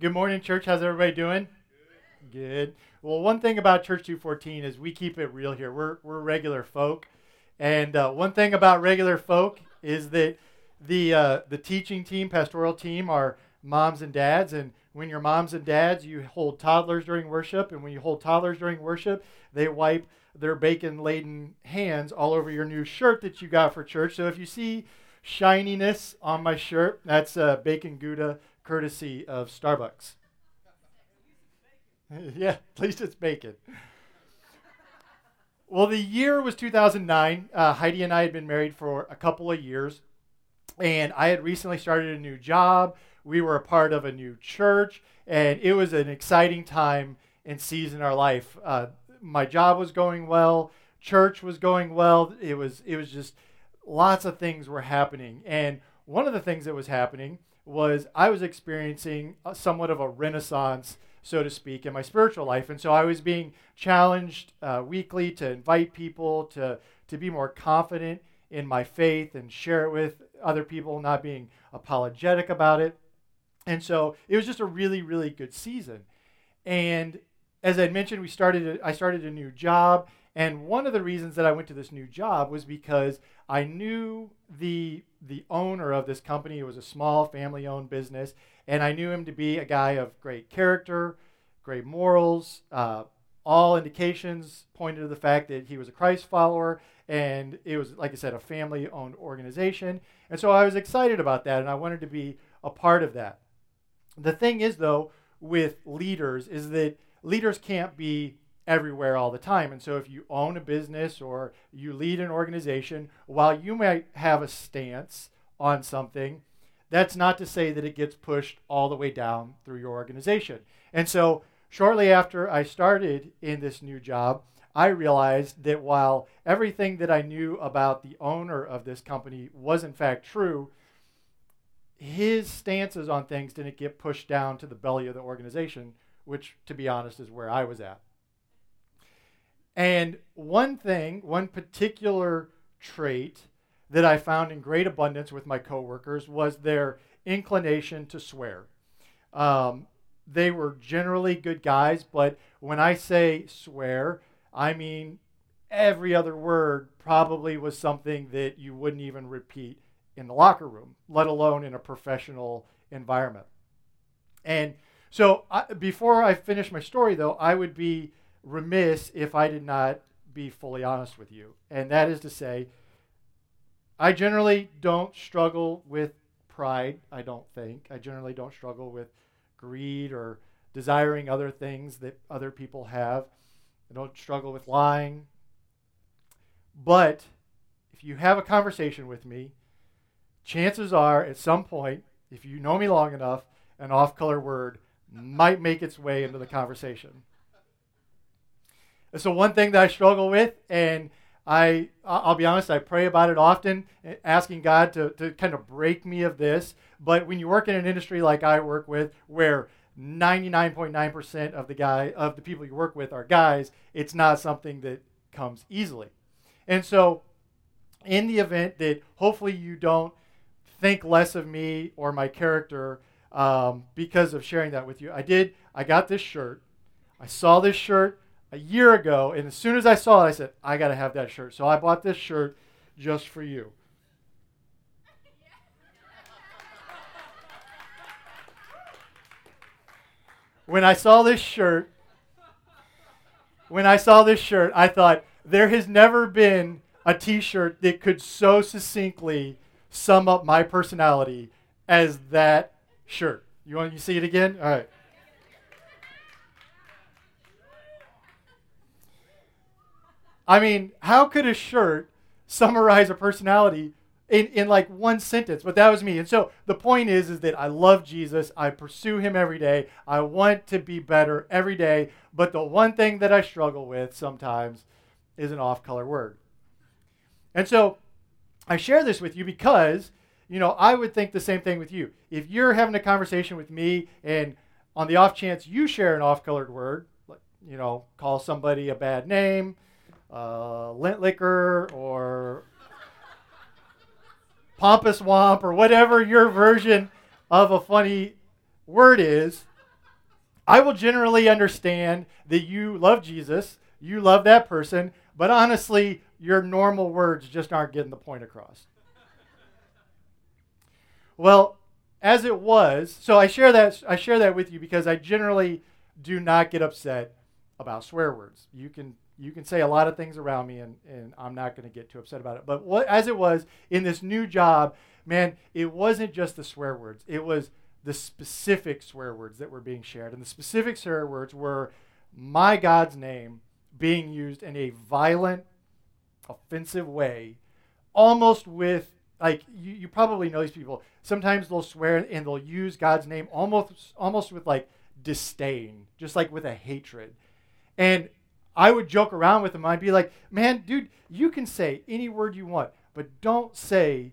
Good morning, church. How's everybody doing? Good. Good. Well, one thing about Church 214 is we keep it real here. We're, we're regular folk. And uh, one thing about regular folk is that the, uh, the teaching team, pastoral team, are moms and dads. And when you're moms and dads, you hold toddlers during worship. And when you hold toddlers during worship, they wipe their bacon laden hands all over your new shirt that you got for church. So if you see shininess on my shirt, that's uh, bacon Gouda courtesy of Starbucks. yeah, at least it's bacon. Well, the year was 2009. Uh, Heidi and I had been married for a couple of years, and I had recently started a new job. We were a part of a new church, and it was an exciting time and season in our life. Uh, my job was going well, church was going well. It was it was just lots of things were happening, and one of the things that was happening was I was experiencing somewhat of a renaissance, so to speak, in my spiritual life, and so I was being challenged uh, weekly to invite people to to be more confident in my faith and share it with other people, not being apologetic about it. And so it was just a really, really good season. And as I mentioned, we started. I started a new job, and one of the reasons that I went to this new job was because I knew the the owner of this company. It was a small family-owned business, and I knew him to be a guy of great character, great morals. Uh, all indications pointed to the fact that he was a Christ follower, and it was, like I said, a family-owned organization. And so I was excited about that, and I wanted to be a part of that. The thing is, though, with leaders, is that leaders can't be everywhere all the time. And so if you own a business or you lead an organization, while you might have a stance on something, that's not to say that it gets pushed all the way down through your organization. And so shortly after I started in this new job, I realized that while everything that I knew about the owner of this company was in fact true, his stances on things didn't get pushed down to the belly of the organization which, to be honest, is where I was at. And one thing, one particular trait that I found in great abundance with my coworkers was their inclination to swear. Um, they were generally good guys, but when I say swear, I mean every other word probably was something that you wouldn't even repeat in the locker room, let alone in a professional environment. And so I, before I finish my story, though, I would be remiss if I did not be fully honest with you. And that is to say, I generally don't struggle with pride, I don't think. I generally don't struggle with greed or desiring other things that other people have. I don't struggle with lying. But if you have a conversation with me, chances are at some point, if you know me long enough, an off color word might make its way into the conversation. And so one thing that I struggle with, and I, I'll be honest, I pray about it often, asking God to, to kind of break me of this. But when you work in an industry like I work with, where 99.9% of the guy of the people you work with are guys, it's not something that comes easily. And so, in the event that hopefully you don't think less of me or my character um, because of sharing that with you. I did, I got this shirt. I saw this shirt a year ago, and as soon as I saw it, I said, I got to have that shirt. So I bought this shirt just for you. when I saw this shirt, when I saw this shirt, I thought, there has never been a t shirt that could so succinctly sum up my personality as that shirt. You want to see it again? All right. I mean, how could a shirt summarize a personality in, in like one sentence? But that was me. And so the point is, is that I love Jesus. I pursue him every day. I want to be better every day. But the one thing that I struggle with sometimes is an off color word. And so I share this with you because you know, I would think the same thing with you. If you're having a conversation with me and on the off chance you share an off colored word, like, you know, call somebody a bad name, uh, lint liquor, or pompous womp, or whatever your version of a funny word is, I will generally understand that you love Jesus, you love that person, but honestly, your normal words just aren't getting the point across. well, as it was, so I share that I share that with you because I generally do not get upset about swear words. You can you can say a lot of things around me and, and I'm not going to get too upset about it. But what as it was in this new job, man, it wasn't just the swear words. It was the specific swear words that were being shared. And the specific swear words were my God's name being used in a violent, offensive way, almost with like you, you probably know these people. Sometimes they'll swear and they'll use God's name almost almost with like disdain, just like with a hatred. And I would joke around with them. I'd be like, man, dude, you can say any word you want, but don't say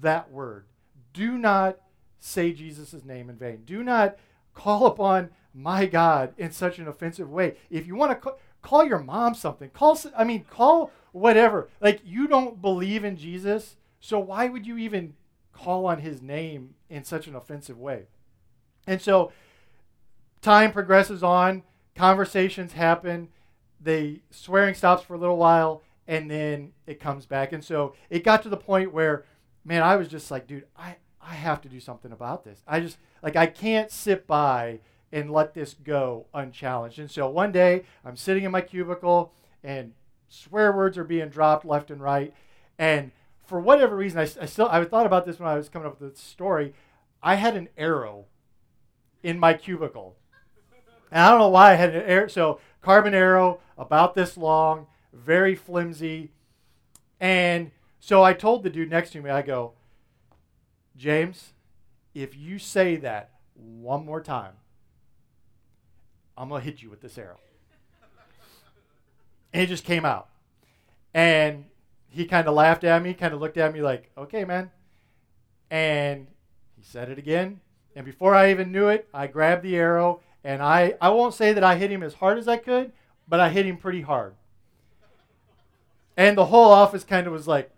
that word. Do not say Jesus' name in vain. Do not call upon my God in such an offensive way. If you want to call, call your mom something, call, I mean, call whatever. Like, you don't believe in Jesus, so why would you even call on his name in such an offensive way? And so, time progresses on, conversations happen, the swearing stops for a little while, and then it comes back. And so it got to the point where, man, I was just like, dude, I, I have to do something about this. I just, like, I can't sit by and let this go unchallenged. And so one day I'm sitting in my cubicle and swear words are being dropped left and right. And for whatever reason, I, I still, I thought about this when I was coming up with the story. I had an arrow in my cubicle. And I don't know why I had an arrow. So carbon arrow about this long, very flimsy. And so I told the dude next to me, I go, James, if you say that one more time, I'm going to hit you with this arrow. and it just came out. And he kind of laughed at me, kind of looked at me like, okay, man. And he said it again. And before I even knew it, I grabbed the arrow and I, I won't say that I hit him as hard as I could, but I hit him pretty hard. And the whole office kind of was like,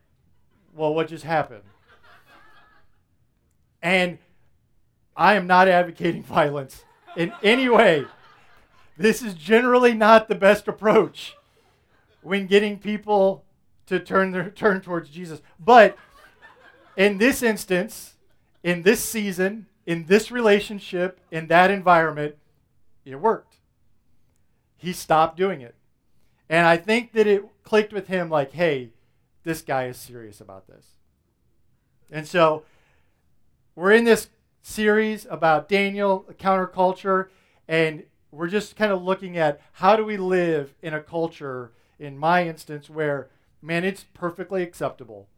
well, what just happened? And I am not advocating violence in any way. This is generally not the best approach when getting people to turn their turn towards Jesus. But in this instance, in this season, in this relationship, in that environment, it worked. He stopped doing it. And I think that it clicked with him like, hey, this guy is serious about this. And so we're in this series about Daniel, counterculture, and we're just kind of looking at how do we live in a culture, in my instance, where, man, it's perfectly acceptable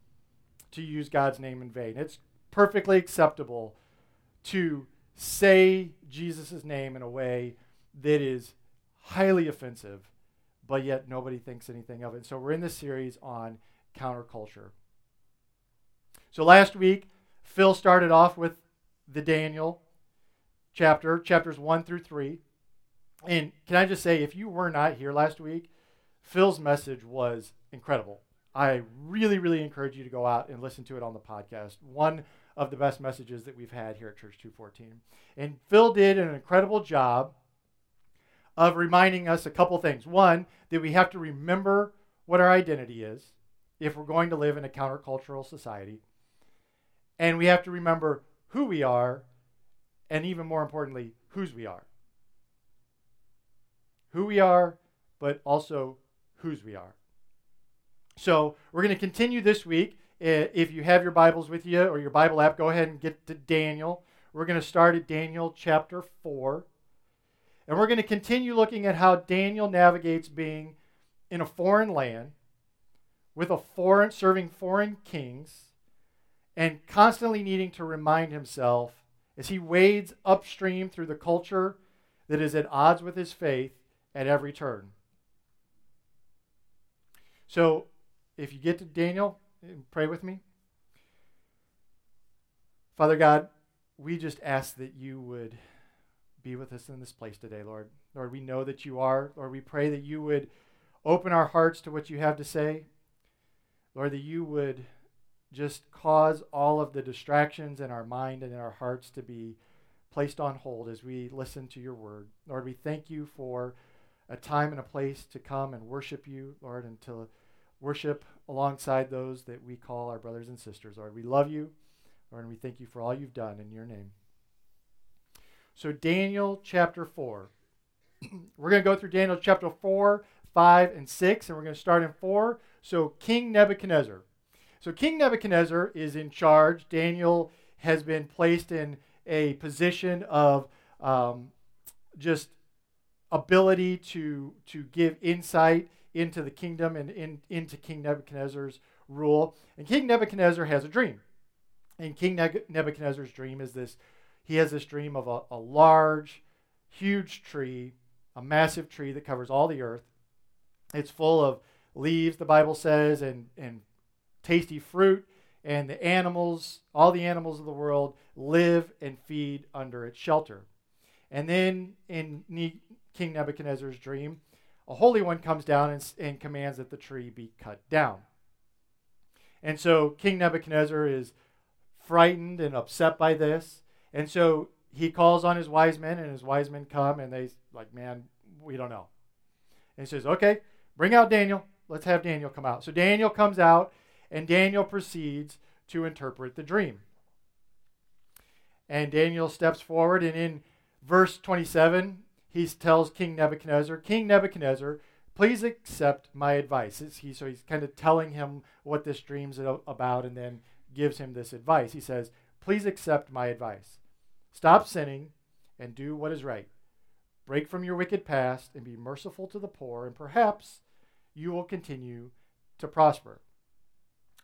to use God's name in vain. It's perfectly acceptable to say Jesus' name in a way that is highly offensive, but yet nobody thinks anything of it. So we're in this series on counterculture. So last week, Phil started off with the Daniel chapter, chapters 1 through 3. And can I just say, if you were not here last week, Phil's message was incredible. I really, really encourage you to go out and listen to it on the podcast. One of the best messages that we've had here at Church 214. And Phil did an incredible job of reminding us a couple things. One, that we have to remember what our identity is if we're going to live in a countercultural society. And we have to remember who we are, and even more importantly, whose we are. Who we are, but also whose we are. So we're going to continue this week. If you have your Bibles with you or your Bible app, go ahead and get to Daniel. We're going to start at Daniel chapter 4. And we're going to continue looking at how Daniel navigates being in a foreign land with a foreign serving foreign kings and constantly needing to remind himself as he wades upstream through the culture that is at odds with his faith at every turn. So, if you get to Daniel, pray with me. Father God, we just ask that you would be with us in this place today, Lord. Lord, we know that you are. Lord, we pray that you would open our hearts to what you have to say. Lord, that you would just cause all of the distractions in our mind and in our hearts to be placed on hold as we listen to your word. Lord, we thank you for a time and a place to come and worship you, Lord, and to worship alongside those that we call our brothers and sisters. Lord, we love you, Lord, and we thank you for all you've done in your name. So, Daniel chapter 4. we're going to go through Daniel chapter 4, 5, and 6, and we're going to start in 4. So, King Nebuchadnezzar. So, King Nebuchadnezzar is in charge. Daniel has been placed in a position of um, just ability to, to give insight into the kingdom and in, into King Nebuchadnezzar's rule. And King Nebuchadnezzar has a dream. And King Nebuchadnezzar's dream is this he has this dream of a, a large, huge tree, a massive tree that covers all the earth. It's full of leaves, the Bible says, and, and tasty fruit. And the animals, all the animals of the world, live and feed under its shelter. And then in King Nebuchadnezzar's dream, a holy one comes down and, and commands that the tree be cut down. And so King Nebuchadnezzar is frightened and upset by this. And so he calls on his wise men, and his wise men come, and they like, man, we don't know. And he says, okay, bring out Daniel. Let's have Daniel come out. So Daniel comes out, and Daniel proceeds to interpret the dream. And Daniel steps forward, and in verse 27, he tells King Nebuchadnezzar, King Nebuchadnezzar, please accept my advice. He, so he's kind of telling him what this dream's about and then gives him this advice. He says, Please accept my advice. Stop sinning and do what is right. Break from your wicked past and be merciful to the poor, and perhaps you will continue to prosper.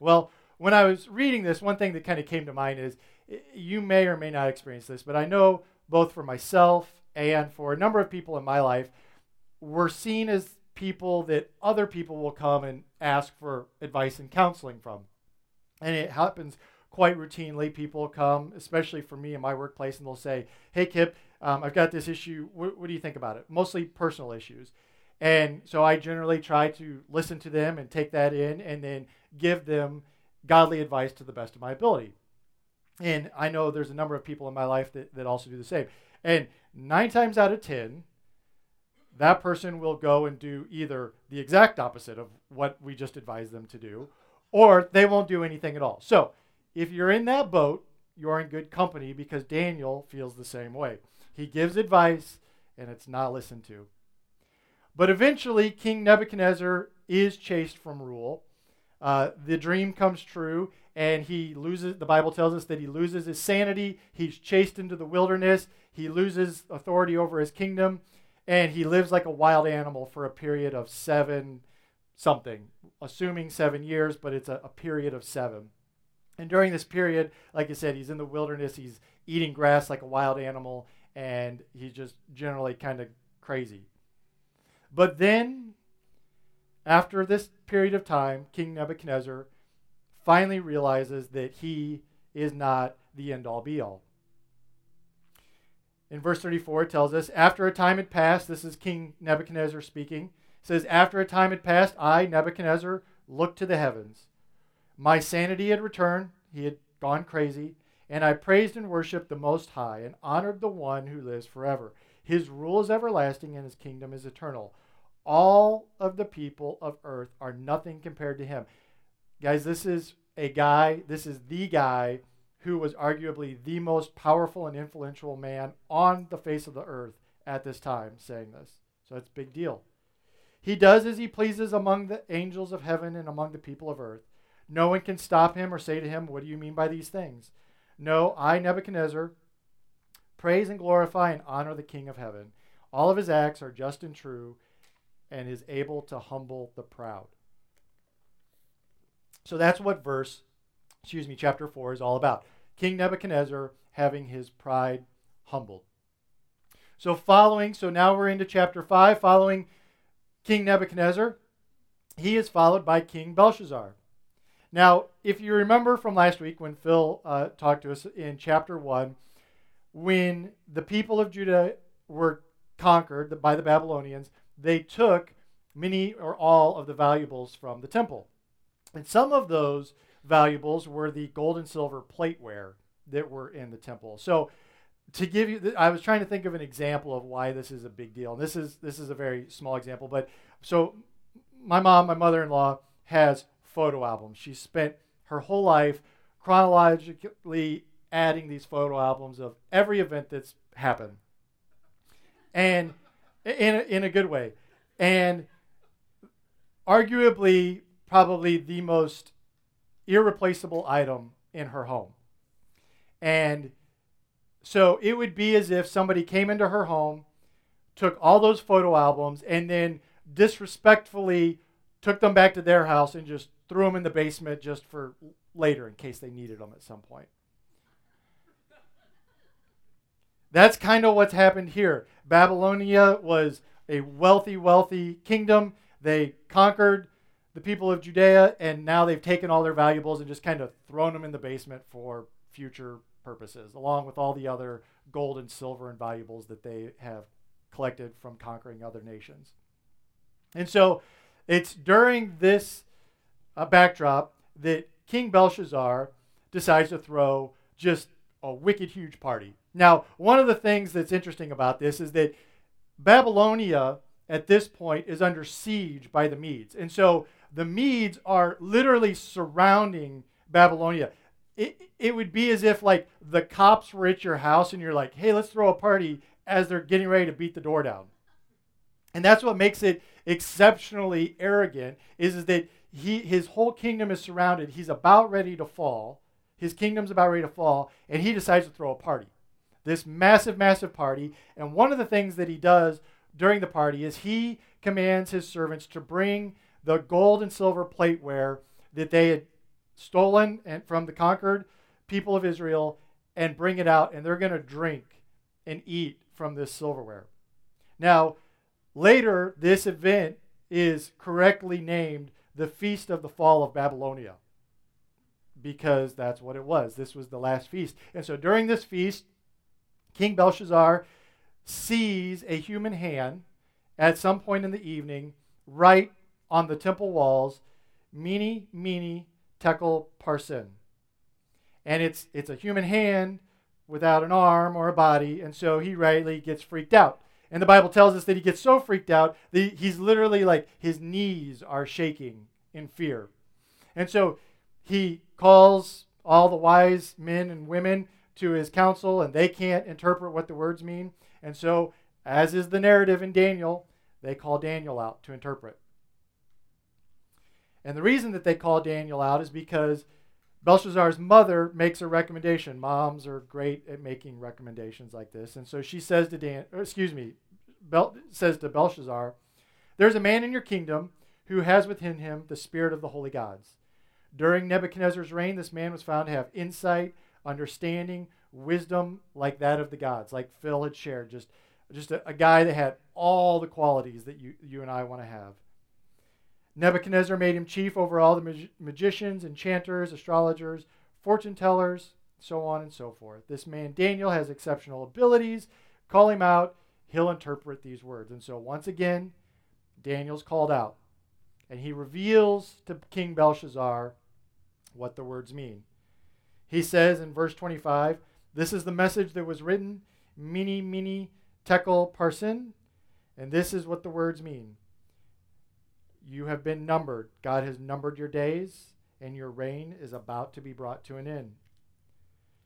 Well, when I was reading this, one thing that kind of came to mind is you may or may not experience this, but I know both for myself and for a number of people in my life, we're seen as people that other people will come and ask for advice and counseling from. And it happens quite routinely. People come, especially for me in my workplace, and they'll say, Hey, Kip, um, I've got this issue. What, what do you think about it? Mostly personal issues. And so I generally try to listen to them and take that in and then give them godly advice to the best of my ability. And I know there's a number of people in my life that, that also do the same. And nine times out of 10, that person will go and do either the exact opposite of what we just advised them to do, or they won't do anything at all. So if you're in that boat, you're in good company because Daniel feels the same way. He gives advice and it's not listened to. But eventually, King Nebuchadnezzar is chased from rule. Uh, the dream comes true, and he loses, the Bible tells us that he loses his sanity. He's chased into the wilderness. He loses authority over his kingdom, and he lives like a wild animal for a period of seven something, assuming seven years, but it's a, a period of seven. And during this period, like I said, he's in the wilderness. He's eating grass like a wild animal, and he's just generally kind of crazy. But then, after this period of time, King Nebuchadnezzar finally realizes that he is not the end all be all. In verse 34, it tells us, After a time had passed, this is King Nebuchadnezzar speaking, says, After a time had passed, I, Nebuchadnezzar, looked to the heavens. My sanity had returned, he had gone crazy, and I praised and worshiped the Most High and honored the one who lives forever. His rule is everlasting and his kingdom is eternal. All of the people of earth are nothing compared to him. Guys, this is a guy, this is the guy who was arguably the most powerful and influential man on the face of the earth at this time saying this. So it's a big deal. He does as he pleases among the angels of heaven and among the people of earth. No one can stop him or say to him, What do you mean by these things? No, I, Nebuchadnezzar, praise and glorify and honor the King of heaven. All of his acts are just and true and is able to humble the proud. So that's what verse, excuse me, chapter 4 is all about. King Nebuchadnezzar having his pride humbled. So, following, so now we're into chapter 5. Following King Nebuchadnezzar, he is followed by King Belshazzar. Now, if you remember from last week when Phil uh, talked to us in chapter 1, when the people of Judah were conquered by the Babylonians, they took many or all of the valuables from the temple. And some of those valuables were the gold and silver plateware that were in the temple. So to give you, I was trying to think of an example of why this is a big deal. And this is this is a very small example, but so my mom, my mother-in-law, has photo albums. She spent her whole life chronologically adding these photo albums of every event that's happened, and in a, in a good way, and arguably probably the most irreplaceable item in her home. And so it would be as if somebody came into her home, took all those photo albums, and then disrespectfully took them back to their house and just threw them in the basement just for later in case they needed them at some point. That's kind of what's happened here. Babylonia was a wealthy, wealthy kingdom. They conquered the people of Judea, and now they've taken all their valuables and just kind of thrown them in the basement for future purposes, along with all the other gold and silver and valuables that they have collected from conquering other nations. And so it's during this uh, backdrop that King Belshazzar decides to throw just a wicked huge party. Now, one of the things that's interesting about this is that Babylonia at this point is under siege by the Medes. And so the Medes are literally surrounding Babylonia. It, it would be as if like the cops were at your house and you're like, hey, let's throw a party as they're getting ready to beat the door down. And that's what makes it exceptionally arrogant is, is that he his whole kingdom is surrounded. He's about ready to fall. His kingdom's about ready to fall, and he decides to throw a party. This massive, massive party. And one of the things that he does during the party is he commands his servants to bring the gold and silver plateware that they had stolen and from the conquered people of Israel and bring it out, and they're going to drink and eat from this silverware. Now, later, this event is correctly named the Feast of the Fall of Babylonia because that's what it was. This was the last feast. And so during this feast, King Belshazzar sees a human hand at some point in the evening write on the temple walls, Mene, Mene, Tekel, Parsin. And it's, it's a human hand without an arm or a body, and so he rightly gets freaked out. And the Bible tells us that he gets so freaked out that he's literally like his knees are shaking in fear. And so he calls all the wise men and women to his council, and they can't interpret what the words mean. And so, as is the narrative in Daniel, they call Daniel out to interpret. And the reason that they call Daniel out is because Belshazzar's mother makes a recommendation. Moms are great at making recommendations like this. And so she says to Dan, excuse me, Bel, says to Belshazzar, There's a man in your kingdom who has within him the spirit of the holy gods. During Nebuchadnezzar's reign, this man was found to have insight, understanding, wisdom like that of the gods, like Phil had shared, just, just a, a guy that had all the qualities that you, you and I want to have. Nebuchadnezzar made him chief over all the mag- magicians, enchanters, astrologers, fortune tellers, so on and so forth. This man, Daniel, has exceptional abilities. Call him out, he'll interpret these words. And so, once again, Daniel's called out, and he reveals to King Belshazzar what the words mean. He says in verse 25, This is the message that was written, Mene, Mene, Tekel, Parsin, and this is what the words mean. You have been numbered. God has numbered your days, and your reign is about to be brought to an end.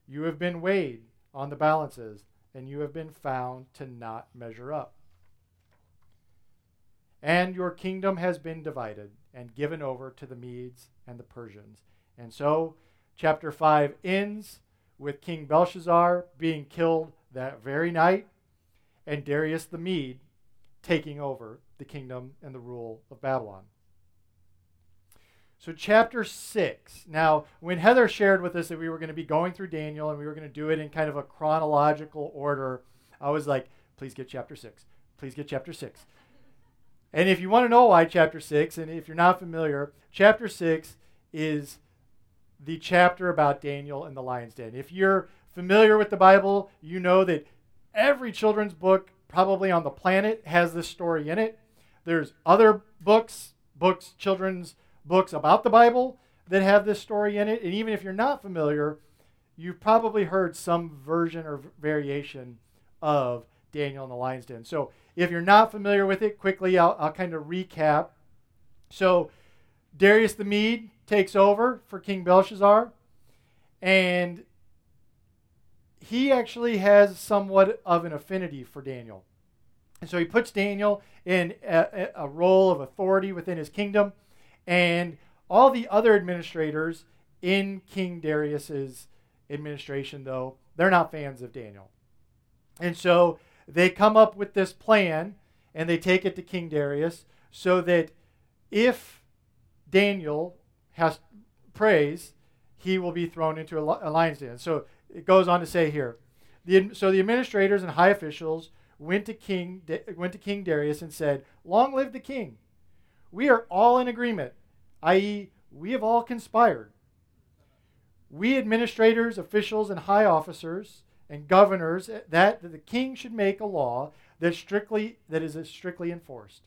You have been weighed on the balances, and you have been found to not measure up. And your kingdom has been divided and given over to the Medes and the Persians. And so, chapter 5 ends with King Belshazzar being killed that very night and Darius the Mede taking over the kingdom and the rule of Babylon. So, chapter 6. Now, when Heather shared with us that we were going to be going through Daniel and we were going to do it in kind of a chronological order, I was like, please get chapter 6. Please get chapter 6. And if you want to know why chapter 6, and if you're not familiar, chapter 6 is the chapter about Daniel and the lion's den. If you're familiar with the Bible, you know that every children's book probably on the planet has this story in it. There's other books, books, children's books about the Bible that have this story in it. And even if you're not familiar, you've probably heard some version or variation of Daniel in the lion's den. So if you're not familiar with it, quickly I'll, I'll kind of recap. So Darius the Mede takes over for King Belshazzar, and he actually has somewhat of an affinity for Daniel. And so he puts Daniel in a, a, role of authority within his kingdom, and all the other administrators in King Darius's administration, though, they're not fans of Daniel. And so they come up with this plan and they take it to King Darius so that if Daniel has praise, he will be thrown into a, lion's den. So it goes on to say here. The, so the administrators and high officials went to King went to King Darius and said, "Long live the king! We are all in agreement, i.e., we have all conspired. We administrators, officials, and high officers and governors eh, that, that the king should make a law that strictly that is strictly enforced.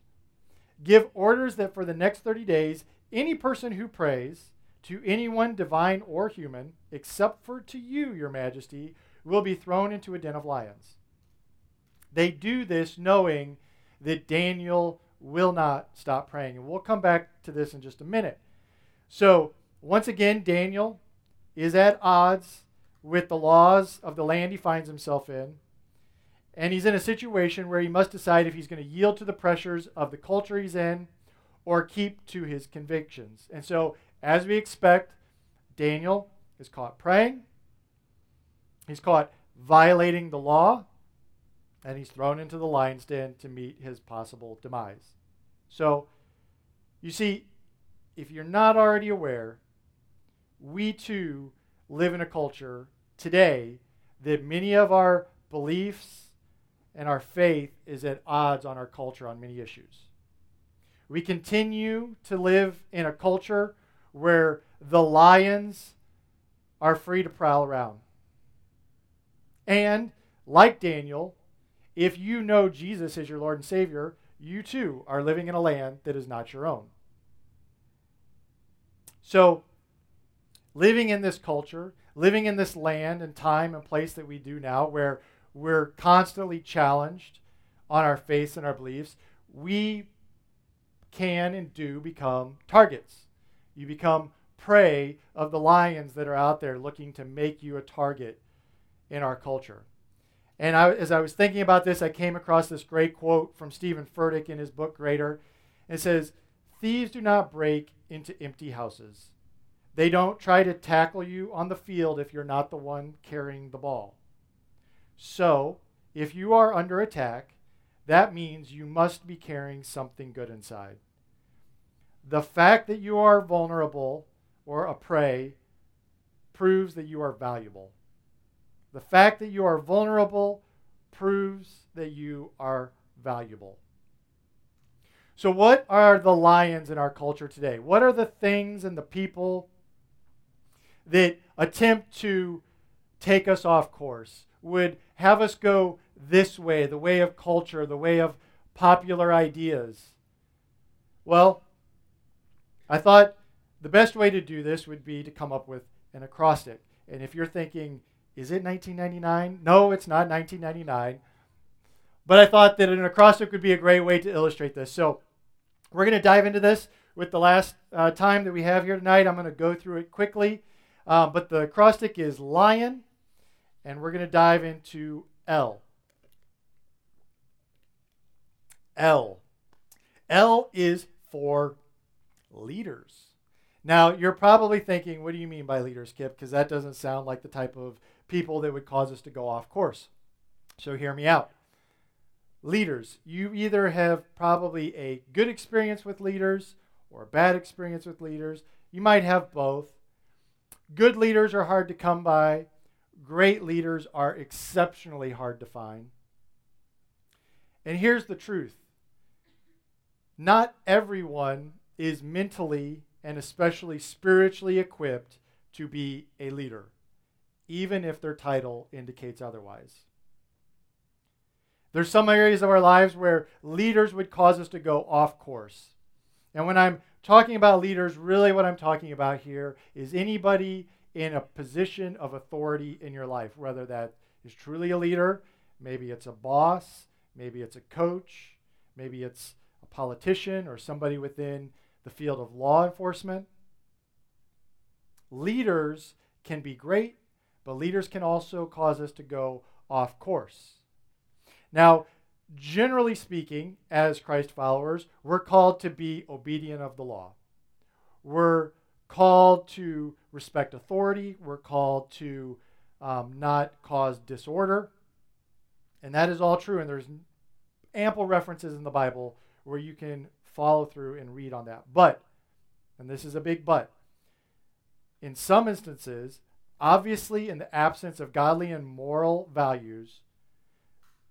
Give orders that for the next 30 days any person who prays to anyone divine or human except for to you your majesty will be thrown into a den of lions. They do this knowing that Daniel will not stop praying. And we'll come back to this in just a minute. So, once again, Daniel is at odds with the laws of the land he finds himself in. And he's in a situation where he must decide if he's going to yield to the pressures of the culture he's in or keep to his convictions. And so, as we expect, Daniel is caught praying, he's caught violating the law, and he's thrown into the lion's den to meet his possible demise. So, you see, if you're not already aware, we too live in a culture today that many of our beliefs and our faith is at odds on our culture on many issues. We continue to live in a culture where the lions are free to prowl around. And, like Daniel, if you know Jesus as your Lord and Savior, you too are living in a land that is not your own. So, living in this culture, living in this land and time and place that we do now, where we're constantly challenged on our faith and our beliefs, we can and do become targets. You become prey of the lions that are out there looking to make you a target in our culture. And I, as I was thinking about this, I came across this great quote from Steven Furtick in his book Greater. It says, Thieves do not break into empty houses. They don't try to tackle you on the field if you're not the one carrying the ball. So, if you are under attack, that means you must be carrying something good inside. The fact that you are vulnerable or a prey proves that you are valuable. The fact that you are vulnerable proves that you are valuable. So, what are the lions in our culture today? What are the things and the people that attempt to take us off course, would have us go this way, the way of culture, the way of popular ideas. Well, I thought the best way to do this would be to come up with an acrostic. And if you're thinking, is it 1999? No, it's not 1999. But I thought that an acrostic would be a great way to illustrate this. So we're going to dive into this with the last uh, time that we have here tonight. I'm going to go through it quickly. Um, but the acrostic is lion, and we're going to dive into L. L. L is for leaders. Now, you're probably thinking, what do you mean by leaders, Kip? Because that doesn't sound like the type of people that would cause us to go off course. So, hear me out. Leaders, you either have probably a good experience with leaders or a bad experience with leaders. You might have both. Good leaders are hard to come by, great leaders are exceptionally hard to find. And here's the truth not everyone is mentally and especially spiritually equipped to be a leader, even if their title indicates otherwise. There's some areas of our lives where leaders would cause us to go off course. And when I'm talking about leaders, really what I'm talking about here is anybody in a position of authority in your life, whether that is truly a leader, maybe it's a boss, maybe it's a coach, maybe it's a politician or somebody within the field of law enforcement. Leaders can be great, but leaders can also cause us to go off course. Now, generally speaking, as Christ followers, we're called to be obedient of the law. We're called to respect authority. We're called to um, not cause disorder. And that is all true. And there's ample references in the Bible where you can follow through and read on that. But, and this is a big but, in some instances, obviously in the absence of godly and moral values,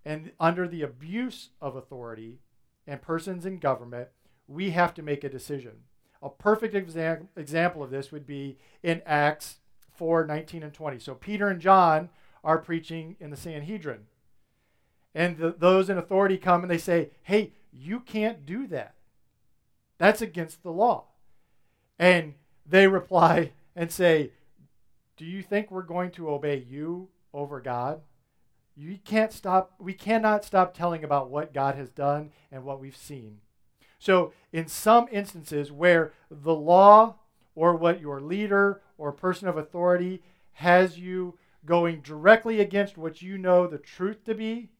and under the abuse of authority and persons in government, we have to make a decision. A perfect exa- example of this would be in Acts 4 19 and 20. So Peter and John are preaching in the Sanhedrin. And the, those in authority come and they say, hey, you can't do that. That's against the law. And they reply and say, Do you think we're going to obey you over God? You can't stop, we cannot stop telling about what God has done and what we've seen. So, in some instances where the law or what your leader or person of authority has you going directly against what you know the truth to be,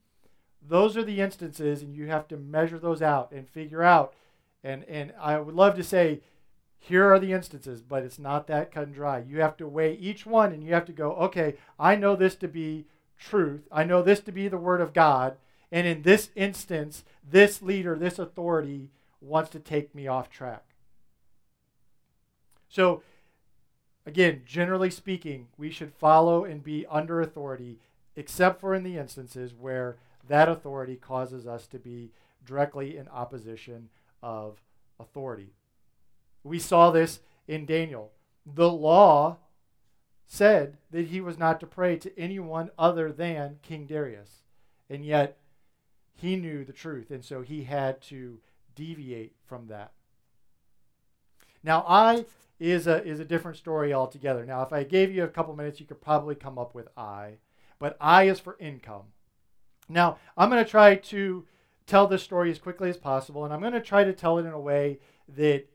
those are the instances, and you have to measure those out and figure out. And, and I would love to say, here are the instances, but it's not that cut and dry. You have to weigh each one and you have to go, okay, I know this to be truth. I know this to be the Word of God. And in this instance, this leader, this authority wants to take me off track. So, again, generally speaking, we should follow and be under authority, except for in the instances where that authority causes us to be directly in opposition of authority. We saw this in Daniel. The law said that he was not to pray to anyone other than King Darius. And yet, he knew the truth, and so he had to deviate from that. Now, I is a, is a different story altogether. Now, if I gave you a couple minutes, you could probably come up with I, but I is for income. Now, I'm going to try to tell this story as quickly as possible, and I'm going to try to tell it in a way that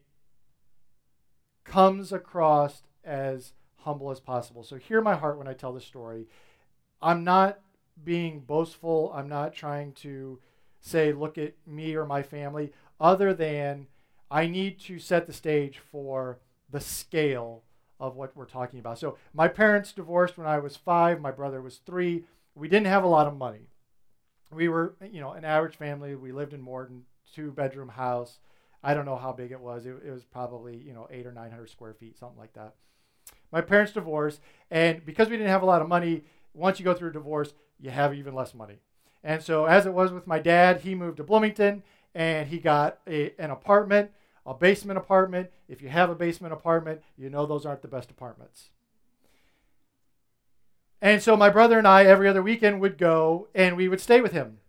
comes across as humble as possible. So hear my heart when I tell this story. I'm not being boastful. I'm not trying to say, look at me or my family, other than I need to set the stage for the scale of what we're talking about. So my parents divorced when I was five, my brother was three. We didn't have a lot of money. We were, you know, an average family. We lived in Morton, two bedroom house. I don't know how big it was. It, it was probably, you know, eight or 900 square feet, something like that. My parents divorced, and because we didn't have a lot of money, once you go through a divorce, you have even less money. And so, as it was with my dad, he moved to Bloomington and he got a, an apartment, a basement apartment. If you have a basement apartment, you know those aren't the best apartments. And so, my brother and I, every other weekend, would go and we would stay with him.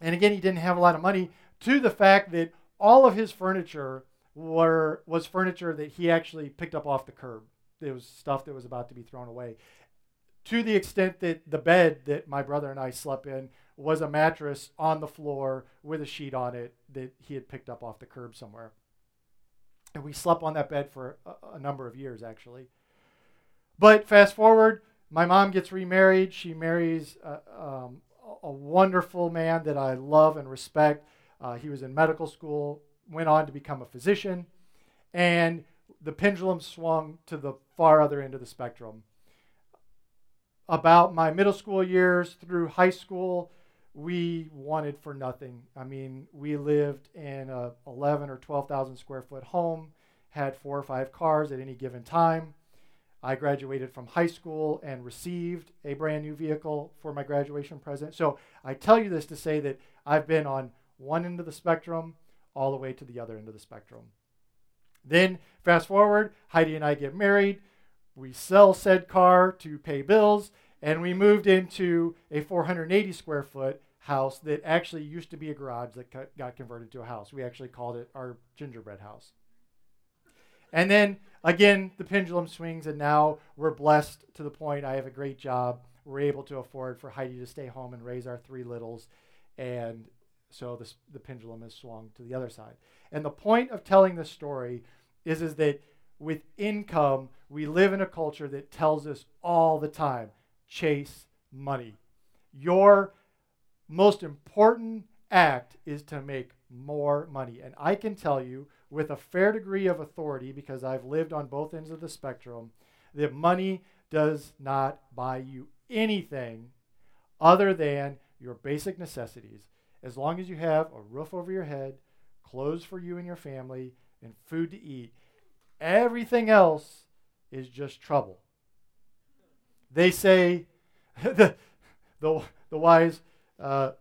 And again, he didn't have a lot of money, to the fact that all of his furniture were was furniture that he actually picked up off the curb. It was stuff that was about to be thrown away. To the extent that the bed that my brother and I slept in was a mattress on the floor with a sheet on it that he had picked up off the curb somewhere. And we slept on that bed for a, a number of years, actually. But fast forward, my mom gets remarried. She marries a, um, a wonderful man that I love and respect. Uh, he was in medical school, went on to become a physician, and the pendulum swung to the far other end of the spectrum. About my middle school years through high school, we wanted for nothing. I mean, we lived in a 11 or 12,000 square foot home, had four or five cars at any given time. I graduated from high school and received a brand new vehicle for my graduation present. So I tell you this to say that I've been on one end of the spectrum all the way to the other end of the spectrum. Then, fast forward, Heidi and I get married. We sell said car to pay bills, and we moved into a 480 square foot house that actually used to be a garage that got converted to a house. We actually called it our gingerbread house. And then again, the pendulum swings, and now we're blessed to the point I have a great job. We're able to afford for Heidi to stay home and raise our three littles. And so this, the pendulum has swung to the other side. And the point of telling this story is, is that with income, we live in a culture that tells us all the time chase money. Your most important act is to make more money. And I can tell you with a fair degree of authority, because I've lived on both ends of the spectrum, that money does not buy you anything other than your basic necessities. As long as you have a roof over your head, clothes for you and your family, and food to eat, everything else is just trouble. They say, the, the, the wise uh,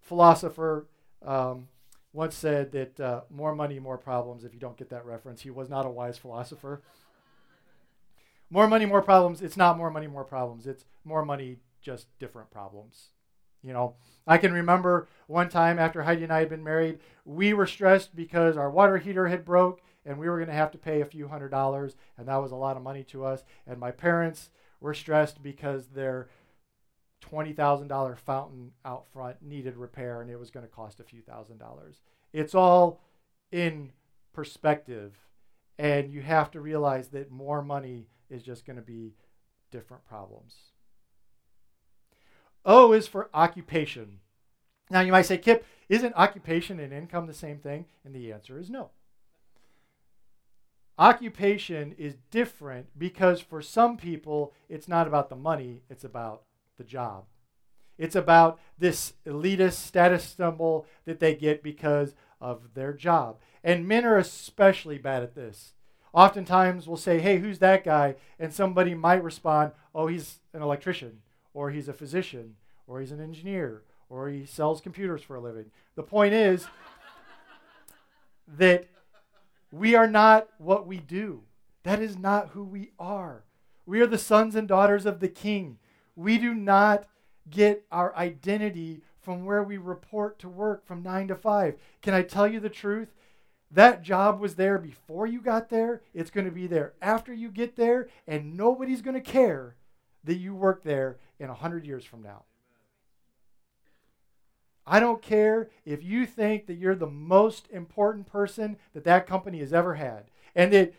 philosopher um, once said that uh, more money, more problems. If you don't get that reference, he was not a wise philosopher. more money, more problems. It's not more money, more problems. It's more money, just different problems. You know, I can remember one time after Heidi and I had been married, we were stressed because our water heater had broke and we were going to have to pay a few hundred dollars, and that was a lot of money to us. And my parents were stressed because their $20,000 fountain out front needed repair and it was going to cost a few thousand dollars. It's all in perspective, and you have to realize that more money is just going to be different problems. O is for occupation. Now you might say, Kip, isn't occupation and income the same thing? And the answer is no. Occupation is different because for some people, it's not about the money, it's about the job. It's about this elitist status symbol that they get because of their job. And men are especially bad at this. Oftentimes we'll say, hey, who's that guy? And somebody might respond, oh, he's an electrician, or he's a physician, or he's an engineer, or he sells computers for a living. The point is that we are not what we do. That is not who we are. We are the sons and daughters of the King. We do not get our identity from where we report to work from 9 to 5. Can I tell you the truth? That job was there before you got there. It's going to be there after you get there, and nobody's going to care that you work there in 100 years from now. I don't care if you think that you're the most important person that that company has ever had and that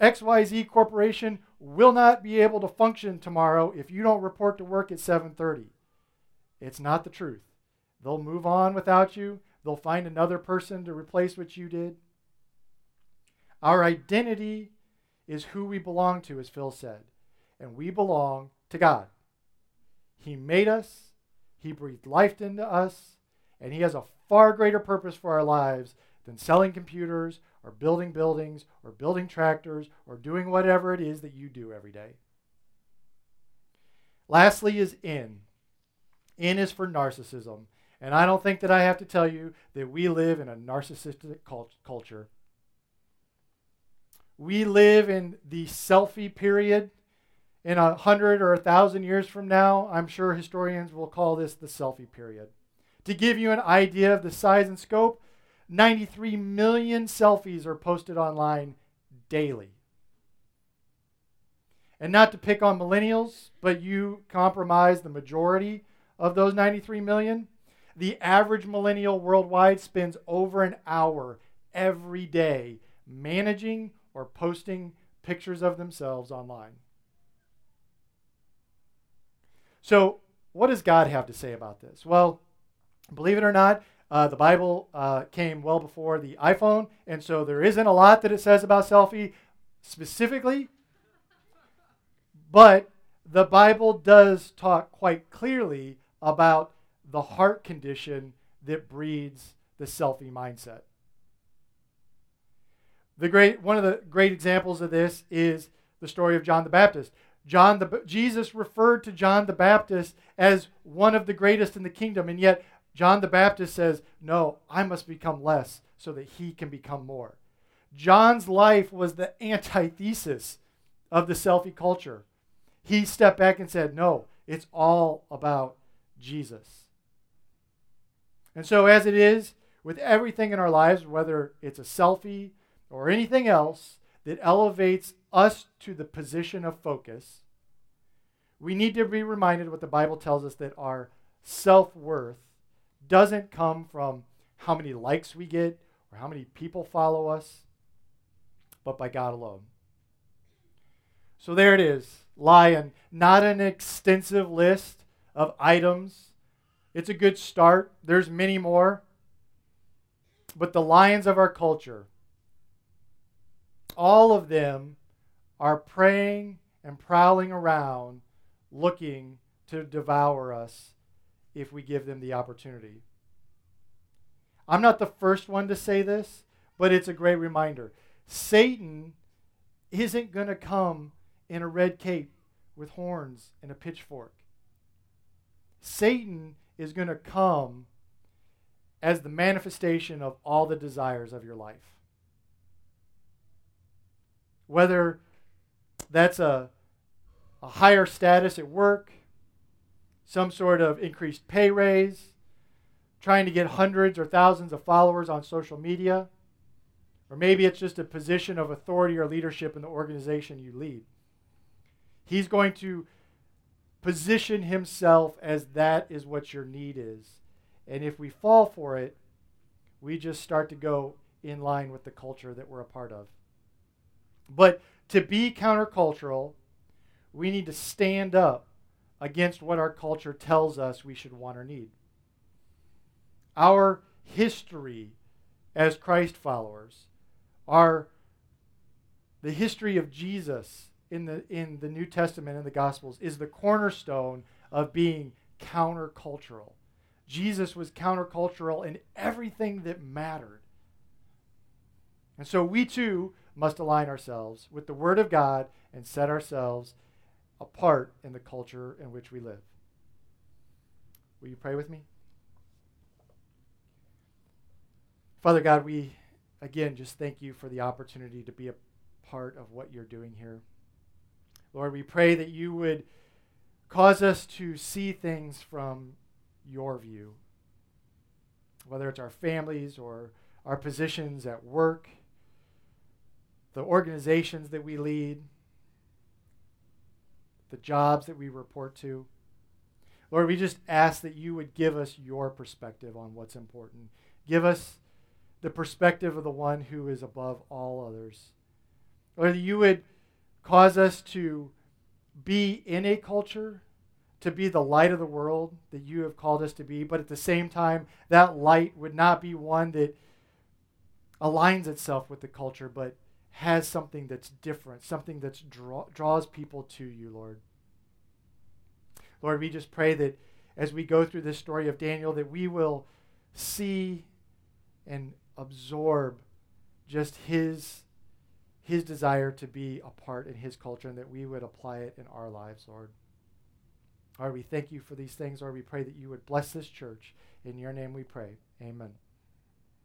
XYZ Corporation will not be able to function tomorrow if you don't report to work at 7:30. It's not the truth. They'll move on without you. They'll find another person to replace what you did. Our identity is who we belong to, as Phil said, and we belong to God. He made us, He breathed life into us, and He has a far greater purpose for our lives than selling computers or building buildings or building tractors or doing whatever it is that you do every day. Lastly, is in. In is for narcissism. And I don't think that I have to tell you that we live in a narcissistic cult- culture. We live in the selfie period. In a hundred or a thousand years from now, I'm sure historians will call this the selfie period. To give you an idea of the size and scope, 93 million selfies are posted online daily. And not to pick on millennials, but you compromise the majority of those 93 million. The average millennial worldwide spends over an hour every day managing or posting pictures of themselves online. So, what does God have to say about this? Well, believe it or not, uh, the Bible uh, came well before the iPhone, and so there isn't a lot that it says about selfie specifically. But the Bible does talk quite clearly about the heart condition that breeds the selfie mindset. The great, one of the great examples of this is the story of John the Baptist. John the, Jesus referred to John the Baptist as one of the greatest in the kingdom, and yet John the Baptist says, No, I must become less so that he can become more. John's life was the antithesis of the selfie culture. He stepped back and said, No, it's all about Jesus. And so, as it is with everything in our lives, whether it's a selfie or anything else, that elevates us to the position of focus, we need to be reminded what the Bible tells us that our self worth doesn't come from how many likes we get or how many people follow us, but by God alone. So there it is, lion. Not an extensive list of items. It's a good start. There's many more. But the lions of our culture, all of them are preying and prowling around looking to devour us if we give them the opportunity. I'm not the first one to say this, but it's a great reminder. Satan isn't going to come in a red cape with horns and a pitchfork. Satan is going to come as the manifestation of all the desires of your life. Whether that's a, a higher status at work, some sort of increased pay raise, trying to get hundreds or thousands of followers on social media, or maybe it's just a position of authority or leadership in the organization you lead. He's going to position himself as that is what your need is. And if we fall for it, we just start to go in line with the culture that we're a part of. But to be countercultural, we need to stand up against what our culture tells us we should want or need. Our history as Christ followers, our the history of Jesus in the in the New Testament and the Gospels is the cornerstone of being countercultural. Jesus was countercultural in everything that mattered. And so we too must align ourselves with the Word of God and set ourselves apart in the culture in which we live. Will you pray with me? Father God, we again just thank you for the opportunity to be a part of what you're doing here. Lord, we pray that you would cause us to see things from your view, whether it's our families or our positions at work, the organizations that we lead, the jobs that we report to. Lord, we just ask that you would give us your perspective on what's important. Give us the perspective of the one who is above all others. Lord, that you would cause us to be in a culture, to be the light of the world that you have called us to be, but at the same time, that light would not be one that aligns itself with the culture, but has something that's different, something that draw, draws people to you, Lord. Lord, we just pray that as we go through this story of Daniel, that we will see and absorb just his his desire to be a part in his culture and that we would apply it in our lives, Lord. Lord, we thank you for these things. Lord, we pray that you would bless this church. In your name we pray. Amen.